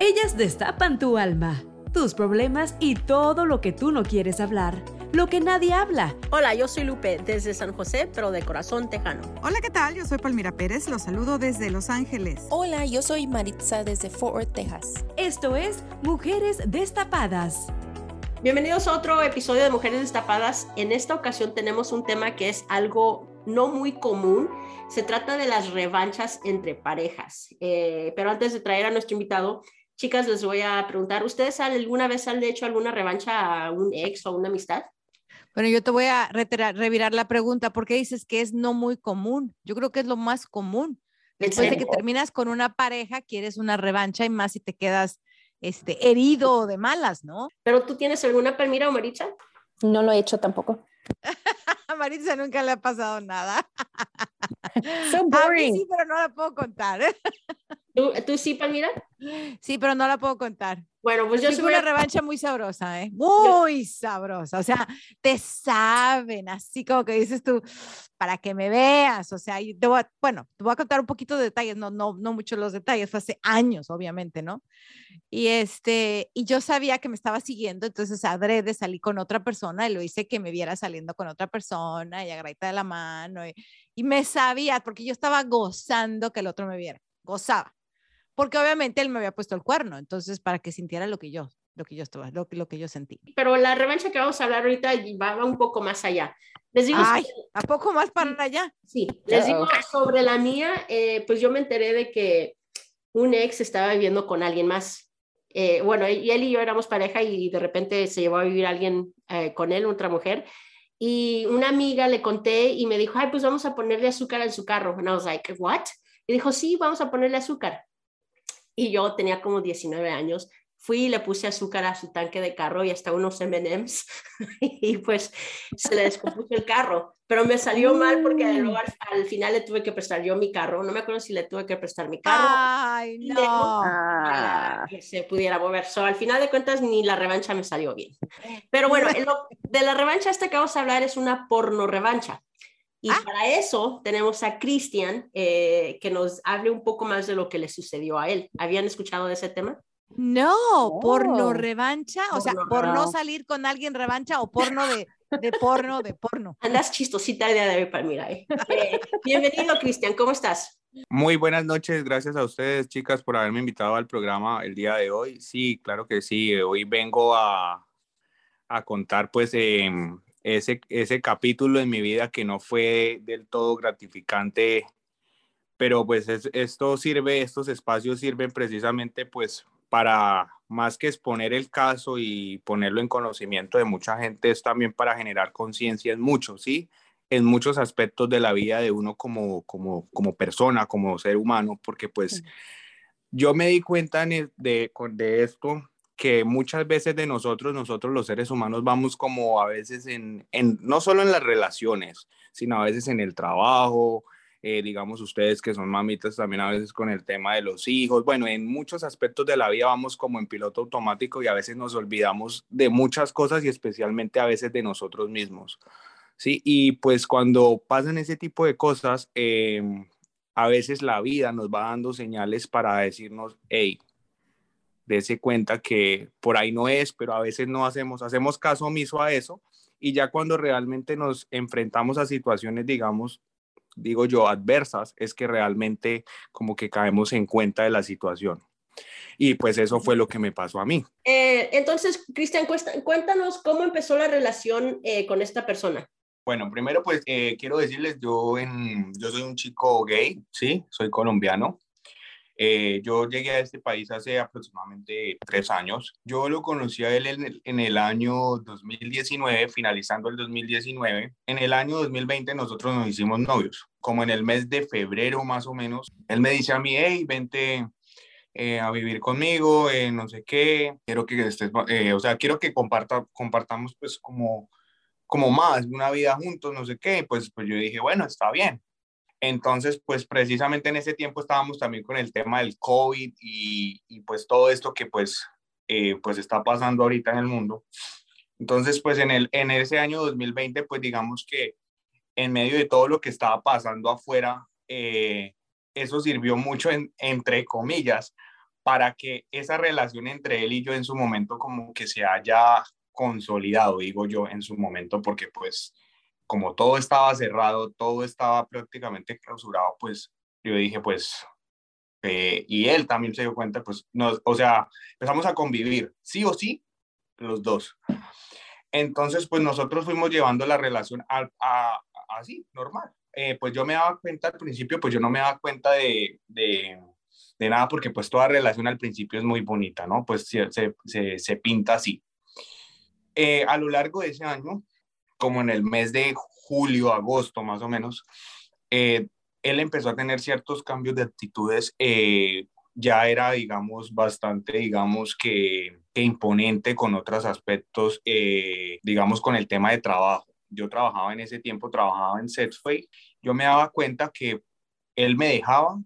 Ellas destapan tu alma, tus problemas y todo lo que tú no quieres hablar, lo que nadie habla. Hola, yo soy Lupe desde San José, pero de corazón tejano. Hola, ¿qué tal? Yo soy Palmira Pérez, los saludo desde Los Ángeles. Hola, yo soy Maritza desde Fort Worth, Texas. Esto es Mujeres Destapadas. Bienvenidos a otro episodio de Mujeres Destapadas. En esta ocasión tenemos un tema que es algo no muy común. Se trata de las revanchas entre parejas. Eh, pero antes de traer a nuestro invitado, chicas, les voy a preguntar, ¿ustedes alguna vez han hecho alguna revancha a un ex o a una amistad? Bueno, yo te voy a revirar la pregunta. ¿Por qué dices que es no muy común? Yo creo que es lo más común. Después de que terminas con una pareja, quieres una revancha y más si te quedas este, herido de malas, ¿no? ¿Pero tú tienes alguna Palmira o Maritza? No lo he hecho tampoco. A Maritza nunca le ha pasado nada. so boring. sí, pero no la puedo contar. ¿Tú, ¿Tú, sí, Palmira? Sí, pero no la puedo contar. Bueno, pues yo soy una revancha muy sabrosa, ¿eh? Muy sabrosa. O sea, te saben, así como que dices tú, para que me veas. O sea, te voy bueno, te voy a contar un poquito de detalles, no, no, no muchos los detalles, fue hace años, obviamente, ¿no? Y este, y yo sabía que me estaba siguiendo, entonces adrede salí con otra persona y lo hice que me viera saliendo con otra persona y agarrita de la mano y, y me sabía, porque yo estaba gozando que el otro me viera, gozaba porque obviamente él me había puesto el cuerno, entonces para que sintiera lo que yo, lo que yo estaba, lo, lo que yo sentí. Pero la revancha que vamos a hablar ahorita va, un poco más allá. Les digo, Ay, ¿a poco más para allá? Sí, les digo sobre la mía, eh, pues yo me enteré de que un ex estaba viviendo con alguien más. Eh, bueno, y él y yo éramos pareja y de repente se llevó a vivir alguien eh, con él, otra mujer. Y una amiga le conté y me dijo, ay, pues vamos a ponerle azúcar en su carro. And I was like, what? Y dijo, sí, vamos a ponerle azúcar y yo tenía como 19 años. Fui y le puse azúcar a su tanque de carro y hasta unos M&M's y pues se le descompuso el carro, pero me salió mal porque mm. luego al, final le tuve que prestar yo mi carro, no me acuerdo si le tuve que prestar mi carro Ay, no. para que se pudiera mover. So, al final de cuentas ni la revancha me salió bien. Pero bueno, de la revancha esta que vamos a hablar es una porno revancha. Y ah. para eso tenemos a Cristian eh, que nos hable un poco más de lo que le sucedió a él. ¿Habían escuchado de ese tema? No, porno revancha, o sea, por no salir con alguien revancha o porno de, de porno, de porno. Andas chistosita el día de hoy, Palmira. ¿eh? eh bienvenido, Cristian, ¿cómo estás? Muy buenas noches, gracias a ustedes, chicas, por haberme invitado al programa el día de hoy. Sí, claro que sí, hoy vengo a, a contar pues eh, ese, ese capítulo en mi vida que no fue del todo gratificante, pero pues esto sirve, estos espacios sirven precisamente pues para más que exponer el caso y ponerlo en conocimiento de mucha gente, es también para generar conciencia en muchos, ¿sí? En muchos aspectos de la vida de uno como, como, como persona, como ser humano, porque pues yo me di cuenta de, de esto que muchas veces de nosotros, nosotros los seres humanos vamos como a veces en, en no solo en las relaciones, sino a veces en el trabajo, eh, digamos ustedes que son mamitas también a veces con el tema de los hijos, bueno, en muchos aspectos de la vida vamos como en piloto automático y a veces nos olvidamos de muchas cosas y especialmente a veces de nosotros mismos, ¿sí? Y pues cuando pasan ese tipo de cosas, em, a veces la vida nos va dando señales para decirnos, hey, dése cuenta que por ahí no es, pero a veces no hacemos, hacemos caso omiso a eso y ya cuando realmente nos enfrentamos a situaciones, digamos, digo yo, adversas, es que realmente como que caemos en cuenta de la situación. Y pues eso fue lo que me pasó a mí. Eh, entonces, Cristian, cuéntanos cómo empezó la relación eh, con esta persona. Bueno, primero pues eh, quiero decirles, yo, en, yo soy un chico gay, sí, soy colombiano. Eh, yo llegué a este país hace aproximadamente tres años. Yo lo conocí a él en el, en el, año 2019, finalizando el 2019. En el año 2020 nosotros nos hicimos novios. Como en el mes de febrero más o menos, él me dice a mí, hey, vente eh, a vivir conmigo, eh, no sé qué, quiero que estés, o sea, quiero que comparta, compartamos pues como, como más, una vida juntos, no sé qué. Pues, pues yo dije, bueno, está bien. Entonces, pues precisamente en ese tiempo estábamos también con el tema del COVID y, pues todo esto que pues, eh, pues está pasando ahorita en el mundo. Entonces, pues en, el, en ese año 2020, pues digamos que en medio de todo lo que estaba pasando afuera, eh, eso sirvió mucho, entre comillas, para que esa relación entre él y yo en su momento como que se haya consolidado, digo yo, en su momento, porque pues como todo estaba cerrado, todo estaba prácticamente clausurado, pues yo dije, pues, eh, y él también se dio cuenta, pues, nos, o sea, empezamos a convivir, sí o sí, los dos. Entonces, pues nosotros fuimos llevando la relación a, a, así, normal. Eh, pues yo me daba cuenta al principio, pues yo no me daba cuenta de, de, de nada, porque pues toda relación al principio es muy bonita, ¿no? Pues se, se, se pinta así. Eh, a lo largo de ese año, como en el mes de julio, agosto más o menos, eh, él empezó a tener ciertos cambios de actitudes. Eh, ya era, digamos, bastante, digamos, que, que imponente con otros aspectos, eh, digamos, con el tema de trabajo. Yo trabajaba en ese tiempo, trabajaba en Setfay. Yo me daba cuenta que él me dejaba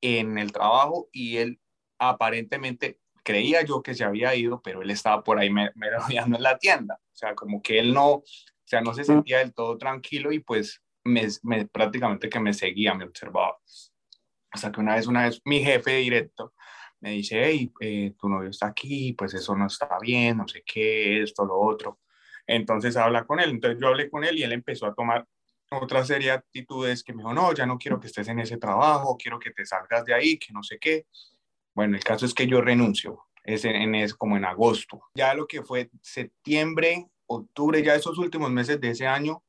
en el trabajo y él aparentemente creía yo que se había ido, pero él estaba por ahí merodeando en la tienda. O sea, como que él no, sea, no se sentía del todo tranquilo y pues me, me, prácticamente que me seguía, me observaba. Hasta que una vez, una vez, mi jefe directo me dice, hey, eh, tu novio está aquí, pues eso no está bien, no sé qué, esto, lo otro. Entonces habla con él. Entonces yo hablé con él y él empezó a tomar otra serie de actitudes que me dijo, no, ya no quiero que estés en ese trabajo, quiero que te salgas de ahí, que no sé qué. Bueno, el caso es que yo renuncio, es, en, es como en agosto. Ya lo que fue septiembre, octubre, ya esos últimos meses de ese año,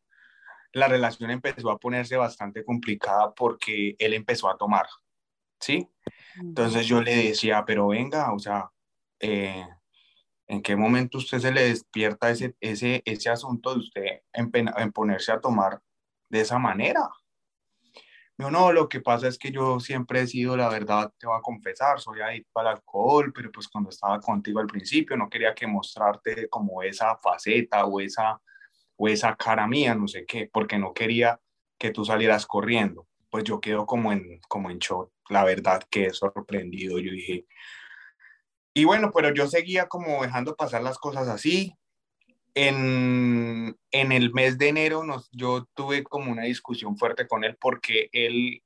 la relación empezó a ponerse bastante complicada porque él empezó a tomar, ¿sí? Entonces yo le decía, pero venga, o sea, eh, ¿en qué momento usted se le despierta ese, ese, ese asunto de usted en, en ponerse a tomar de esa manera? Yo no, lo que pasa es que yo siempre he sido, la verdad, te voy a confesar, soy adicto al alcohol, pero pues cuando estaba contigo al principio no quería que mostrarte como esa faceta o esa, o esa cara mía, no sé qué, porque no quería que tú salieras corriendo. Pues yo quedo como en, como en shock, la verdad que he sorprendido, yo dije. Y bueno, pero yo seguía como dejando pasar las cosas así, en, en el mes de enero nos, yo tuve como una discusión fuerte con él porque él,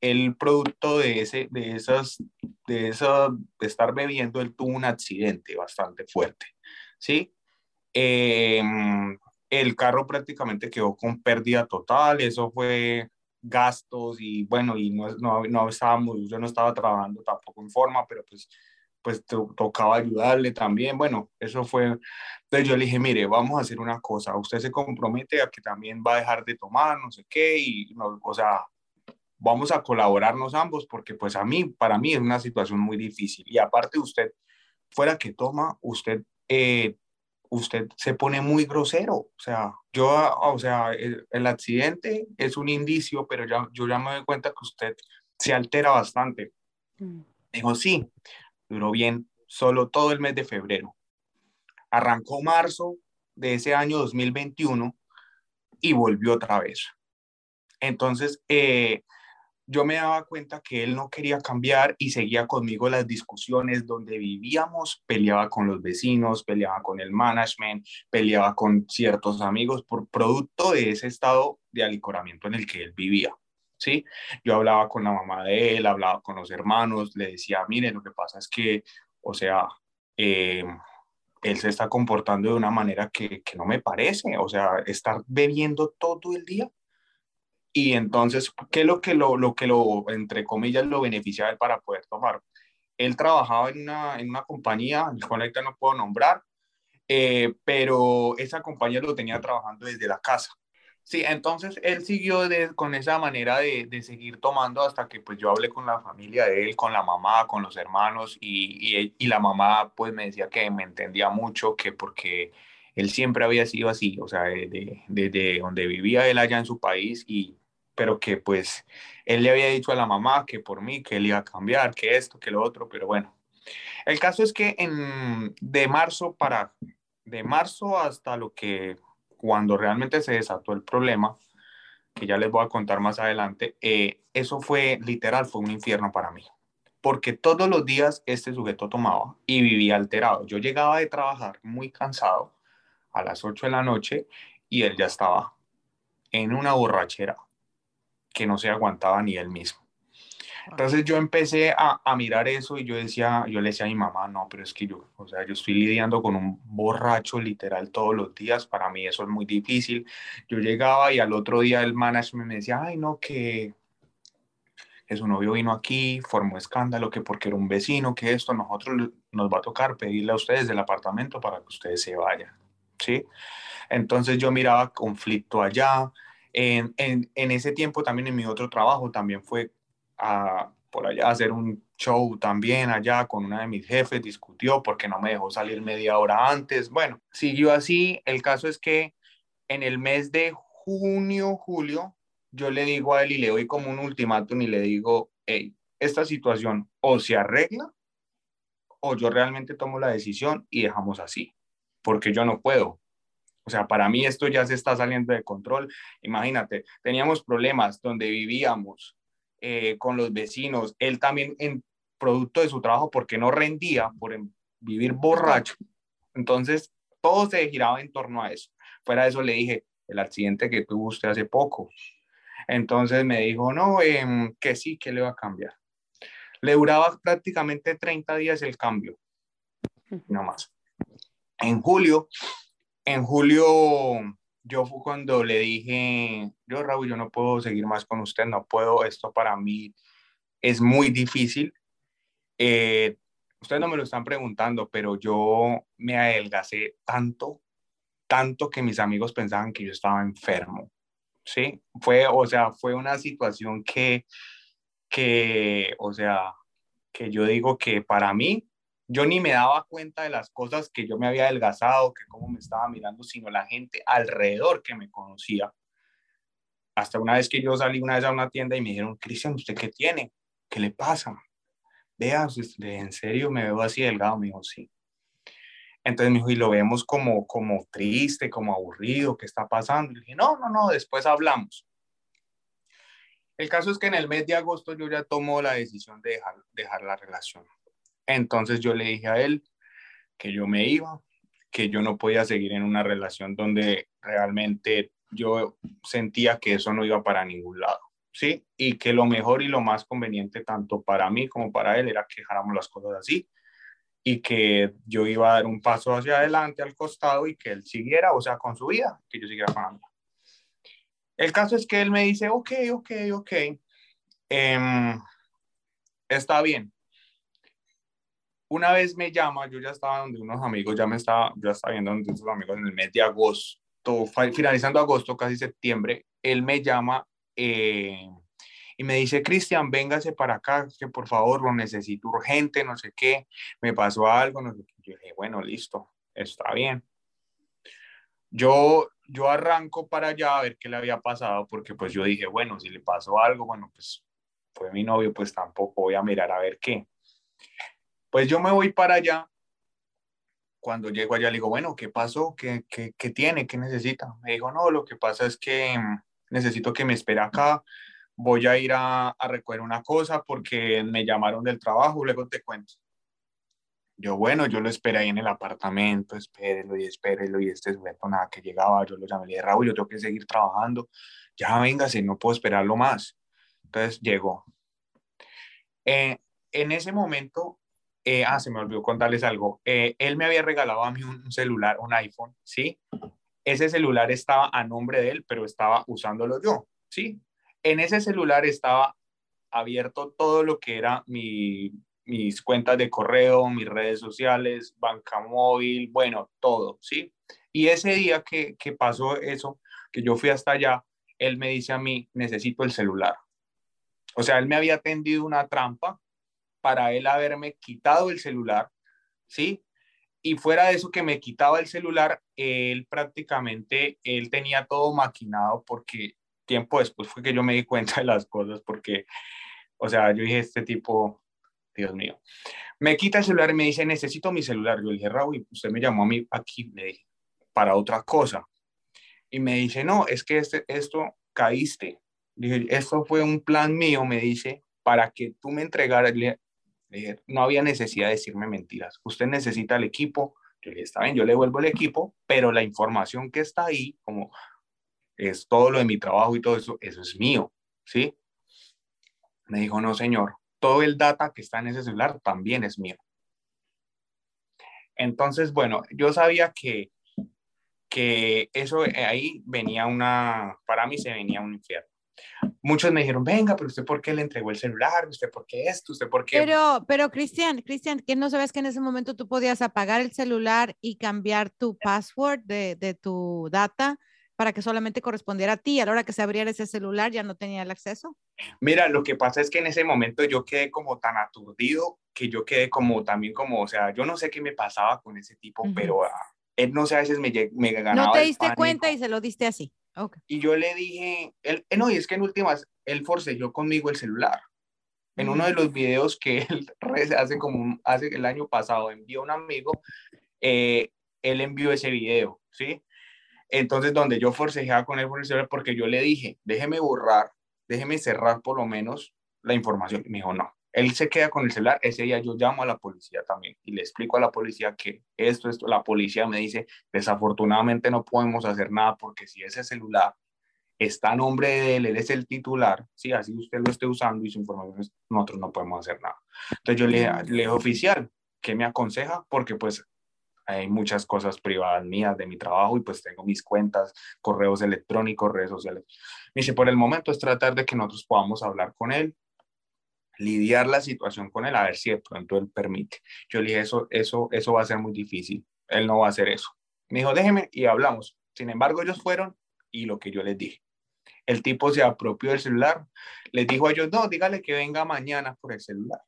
el producto de, ese, de, esas, de, eso, de estar bebiendo, él tuvo un accidente bastante fuerte, ¿sí? Eh, el carro prácticamente quedó con pérdida total, eso fue gastos y bueno, y no, no, no estábamos, yo no estaba trabajando tampoco en forma, pero pues pues tocaba ayudarle también. Bueno, eso fue. Entonces yo le dije, mire, vamos a hacer una cosa. Usted se compromete a que también va a dejar de tomar, no sé qué, y, no, o sea, vamos a colaborarnos ambos, porque pues a mí, para mí es una situación muy difícil. Y aparte usted, fuera que toma, usted, eh, usted se pone muy grosero. O sea, yo, o sea, el, el accidente es un indicio, pero ya, yo ya me doy cuenta que usted se altera bastante. Mm. Dijo, sí, duró bien solo todo el mes de febrero. Arrancó marzo de ese año 2021 y volvió otra vez. Entonces, eh, yo me daba cuenta que él no quería cambiar y seguía conmigo las discusiones donde vivíamos, peleaba con los vecinos, peleaba con el management, peleaba con ciertos amigos por producto de ese estado de alicoramiento en el que él vivía. ¿Sí? Yo hablaba con la mamá de él, hablaba con los hermanos, le decía, mire, lo que pasa es que, o sea, eh, él se está comportando de una manera que, que, no me parece, o sea, estar bebiendo todo el día. Y entonces, ¿qué es lo que lo, lo que lo, entre comillas, lo beneficiaba él para poder tomar? Él trabajaba en una, en una compañía, el cual ahorita no puedo nombrar, eh, pero esa compañía lo tenía trabajando desde la casa. Sí, entonces él siguió con esa manera de, de, seguir tomando hasta que pues yo hablé con la familia de él, con la mamá, con los hermanos y, y, la mamá pues me decía que me entendía mucho, que porque él siempre había sido así, o sea, desde de, de, donde vivía él allá en su país y pero que pues él le había dicho a la mamá que por mí, que él iba a cambiar, que esto, que lo otro, pero bueno. El caso es que en, de marzo para, de marzo hasta lo que cuando realmente se desató el problema, que ya les voy a contar más adelante, eh, eso fue literal, fue un infierno para mí. Porque todos los días este sujeto tomaba y vivía alterado. Yo llegaba de trabajar muy cansado a las 8 de la noche y él ya estaba en una borrachera que no se aguantaba ni él mismo. Entonces yo empecé a, a, mirar eso y yo decía, yo le decía a mi mamá, no, pero es que yo, o sea, yo estoy lidiando con un borracho literal todos los días, para mí eso es muy difícil. Yo llegaba y al otro día el manager me decía, ay, no, que, que su novio vino aquí, formó escándalo, que porque era un vecino, que esto, nosotros nos va a tocar pedirle a ustedes del apartamento para que ustedes se vayan, ¿sí? Entonces yo miraba conflicto allá. En, en, en ese tiempo también en mi otro trabajo también fue por allá hacer un show también allá con una de mis jefes, discutió porque no me dejó salir media hora antes. Bueno, siguió así. El caso es que en el mes de junio, julio, yo le digo a él y le doy como un ultimátum y le digo, hey, esta situación o se arregla o yo realmente tomo la decisión y dejamos así, porque yo no puedo. O sea, para mí esto ya se está saliendo de control. Imagínate, teníamos problemas donde vivíamos, eh, con los vecinos, él también en producto de su trabajo porque no rendía por vivir borracho. Entonces, todo se giraba en torno a eso. Fuera de eso le dije, el accidente que tuvo usted hace poco. Entonces me dijo, no, eh, que sí, que le va a cambiar. Le duraba prácticamente 30 días el cambio, no más. En julio, en julio yo fue cuando le dije, yo Raúl, yo no puedo seguir más con usted, no puedo, esto para mí es muy difícil. Eh, ustedes no me lo están preguntando, pero yo me adelgacé tanto, tanto que mis amigos pensaban que yo estaba enfermo. Sí, fue, o sea, fue una situación que, que, o sea, que yo digo que para mí yo ni me daba cuenta de las cosas que yo me había adelgazado, que cómo me estaba mirando, sino la gente alrededor que me conocía. Hasta una vez que yo salí una vez a una tienda y me dijeron, Cristian, ¿usted qué tiene? ¿Qué le pasa? Vea, en serio me veo así delgado. Me dijo, sí. Entonces me dijo, y lo vemos como, como triste, como aburrido, ¿qué está pasando? Le dije, no, no, no, después hablamos. El caso es que en el mes de agosto yo ya tomo la decisión de dejar, dejar la relación. Entonces yo le dije a él que yo me iba, que yo no podía seguir en una relación donde realmente yo sentía que eso no iba para ningún lado, ¿sí? Y que lo mejor y lo más conveniente tanto para mí como para él era que dejáramos las cosas así y que yo iba a dar un paso hacia adelante al costado y que él siguiera, o sea, con su vida, que yo siguiera con la. El caso es que él me dice, ok, ok, ok, eh, está bien, una vez me llama, yo ya estaba donde unos amigos, ya me estaba, ya estaba viendo donde unos amigos en el mes de agosto, finalizando agosto, casi septiembre, él me llama eh, y me dice, Cristian, véngase para acá, que por favor lo necesito urgente, no sé qué, me pasó algo, no sé qué. Yo dije, bueno, listo, está bien. Yo, yo arranco para allá a ver qué le había pasado, porque pues yo dije, bueno, si le pasó algo, bueno, pues fue mi novio, pues tampoco voy a mirar a ver qué. Pues yo me voy para allá. Cuando llego allá le digo, bueno, ¿qué pasó? ¿Qué, qué, qué tiene? ¿Qué necesita? Me dijo, no, lo que pasa es que mm, necesito que me espere acá. Voy a ir a, a recoger una cosa porque me llamaron del trabajo, luego te cuento. Yo, bueno, yo lo esperé ahí en el apartamento, espérelo y espérelo, y este sujeto nada que llegaba, yo lo llamé, le dije, Raúl, yo tengo que seguir trabajando, ya véngase, no puedo esperarlo más. Entonces llegó. Eh, en ese momento eh, ah, se me olvidó contarles algo. Eh, él me había regalado a mí un celular, un iPhone, ¿sí? Ese celular estaba a nombre de él, pero estaba usándolo yo, ¿sí? En ese celular estaba abierto todo lo que era mi, mis cuentas de correo, mis redes sociales, banca móvil, bueno, todo, ¿sí? Y ese día que, que pasó eso, que yo fui hasta allá, él me dice a mí, necesito el celular. O sea, él me había tendido una trampa para él haberme quitado el celular, ¿sí? Y fuera de eso que me quitaba el celular, él prácticamente, él tenía todo maquinado porque tiempo después fue que yo me di cuenta de las cosas porque, o sea, yo dije, este tipo, Dios mío, me quita el celular y me dice, necesito mi celular. Yo le dije, Raúl, usted me llamó a mí aquí, le dije, para otra cosa. Y me dice, no, es que este, esto caíste. dije, esto fue un plan mío, me dice, para que tú me entregaras no había necesidad de decirme mentiras. Usted necesita el equipo. Yo le está bien, yo le vuelvo el equipo, pero la información que está ahí, como es todo lo de mi trabajo y todo eso, eso es mío, ¿sí? Me dijo, no, señor, todo el data que está en ese celular también es mío. Entonces, bueno, yo sabía que, que eso eh, ahí venía una, para mí se venía un infierno. Muchos me dijeron, venga, pero usted por qué le entregó el celular, usted por qué esto, usted por qué... Pero, pero Cristian, Cristian, que no sabes que en ese momento tú podías apagar el celular y cambiar tu password de, de tu data para que solamente correspondiera a ti. A la hora que se abriera ese celular ya no tenía el acceso. Mira, lo que pasa es que en ese momento yo quedé como tan aturdido que yo quedé como también como, o sea, yo no sé qué me pasaba con ese tipo, pero ah, él no sé, a veces me, me ganaba. No te diste cuenta y se lo diste así. Okay. Y yo le dije, él, eh, no, y es que en últimas, él forcejó conmigo el celular. En uno de los videos que él hace como hace el año pasado envió un amigo, eh, él envió ese video, ¿sí? Entonces, donde yo forcejeaba con él por el celular, porque yo le dije, déjeme borrar, déjeme cerrar por lo menos la información. Me dijo, no. Él se queda con el celular. Ese día yo llamo a la policía también y le explico a la policía que esto, esto, la policía me dice, desafortunadamente no podemos hacer nada porque si ese celular está a nombre de él, él es el titular, si así usted lo esté usando y su información, nosotros no podemos hacer nada. Entonces yo le, le dije, oficial, ¿qué me aconseja? Porque pues hay muchas cosas privadas mías de mi trabajo y pues tengo mis cuentas, correos electrónicos, redes sociales. Me dice, por el momento es tratar de que nosotros podamos hablar con él, lidiar la situación con él, a ver si de pronto él permite. Yo le dije, eso, eso, eso va a ser muy difícil, él no va a hacer eso. Me dijo, déjeme y hablamos. Sin embargo, ellos fueron y lo que yo les dije. El tipo se apropió del celular, les dijo a ellos, no, dígale que venga mañana por el celular.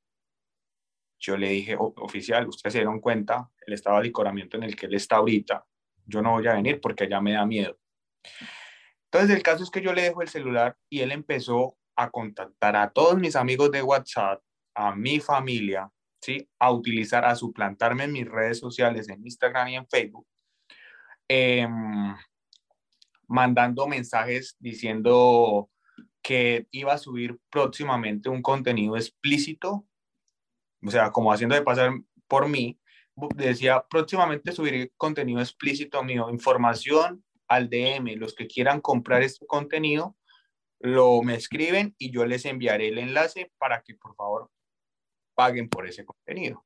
Yo le dije, oficial, ustedes se dieron cuenta el estado de licoramiento en el que él está ahorita. Yo no voy a venir porque allá me da miedo. Entonces, el caso es que yo le dejo el celular y él empezó a contactar a todos mis amigos de WhatsApp, a mi familia, ¿sí? A utilizar, a suplantarme en mis redes sociales, en Instagram y en Facebook, em, mandando mensajes diciendo que iba a subir próximamente un contenido explícito o sea, como haciendo de pasar por mí, decía, próximamente subiré contenido explícito mío, información al DM, los que quieran comprar este contenido, lo me escriben y yo les enviaré el enlace para que por favor paguen por ese contenido.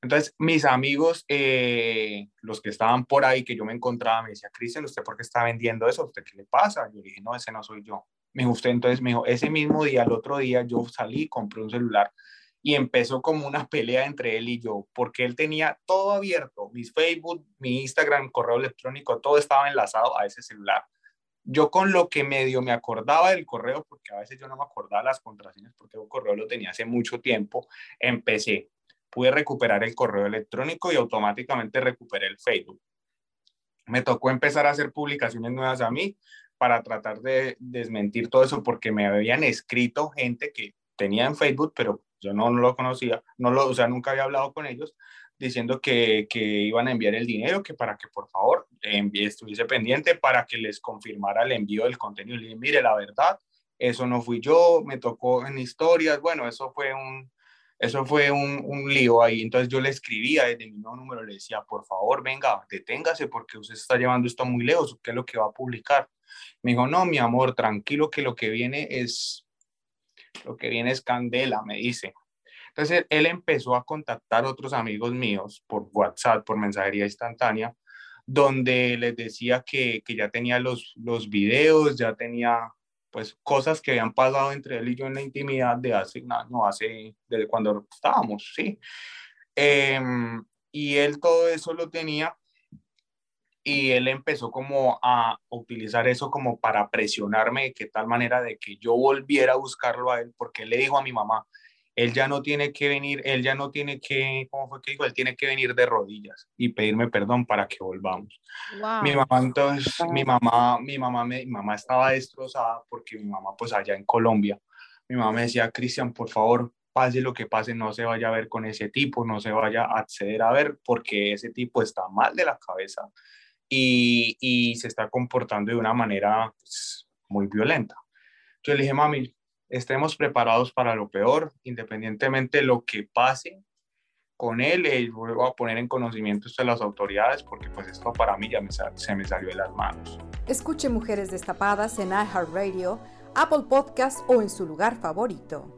Entonces, mis amigos, eh, los que estaban por ahí, que yo me encontraba, me decía, Cristian, ¿usted por qué está vendiendo eso? ¿Usted qué le pasa? Yo dije, no, ese no soy yo. Me dijo, usted entonces me dijo, ese mismo día, el otro día, yo salí, compré un celular y empezó como una pelea entre él y yo, porque él tenía todo abierto, mis Facebook, mi Instagram, correo electrónico, todo estaba enlazado a ese celular. Yo con lo que medio me acordaba del correo, porque a veces yo no me acordaba las contraseñas, porque el correo lo tenía hace mucho tiempo, empecé. Pude recuperar el correo electrónico y automáticamente recuperé el Facebook. Me tocó empezar a hacer publicaciones nuevas a mí para tratar de desmentir todo eso, porque me habían escrito gente que tenía en Facebook, pero yo no, lo conocía, no lo, o sea, nunca había hablado con ellos, diciendo que, que iban a enviar el dinero, que para que por favor envíe, estuviese pendiente para que les confirmara el envío del contenido. Le dije, mire, la verdad, eso no fui yo, me tocó en historias, bueno, eso fue un, eso fue un, un, lío ahí. Entonces yo le escribía desde mi nuevo número, le decía, por favor, venga, deténgase porque usted está llevando esto muy lejos, ¿qué es lo que va a publicar? Me dijo, no, mi amor, tranquilo que lo que viene es lo que viene es candela, me dice. Entonces él empezó a contactar otros amigos míos por WhatsApp, por mensajería instantánea, donde les decía que, que ya tenía los, los videos, ya tenía pues cosas que habían pasado entre él y yo en la intimidad de hace un año, hace, desde cuando estábamos, sí. Em, y él todo eso lo tenía y él empezó como a utilizar eso como para presionarme de que tal manera de que yo volviera a buscarlo a él, porque él le dijo a mi mamá, él ya no tiene que venir, él ya no tiene que, ¿cómo fue que dijo? Él tiene que venir de rodillas y pedirme perdón para que volvamos. Mi mamá entonces, mi mamá, mi mamá, mi mamá estaba destrozada porque mi mamá pues allá en Colombia, mi mamá me decía, Cristian, por favor, pase lo que pase, no se vaya a ver con ese tipo, no se vaya a acceder a ver porque ese tipo está mal de la cabeza y, y se está comportando de una manera pues, muy violenta. Yo le dije, mami, estemos preparados para lo peor, independientemente de lo que pase con él, eh, voy a poner en conocimiento de las autoridades porque pues esto para mí ya me, se me salió de las manos. Escuche Mujeres Destapadas en iHeartRadio, Apple Podcast o en su lugar favorito.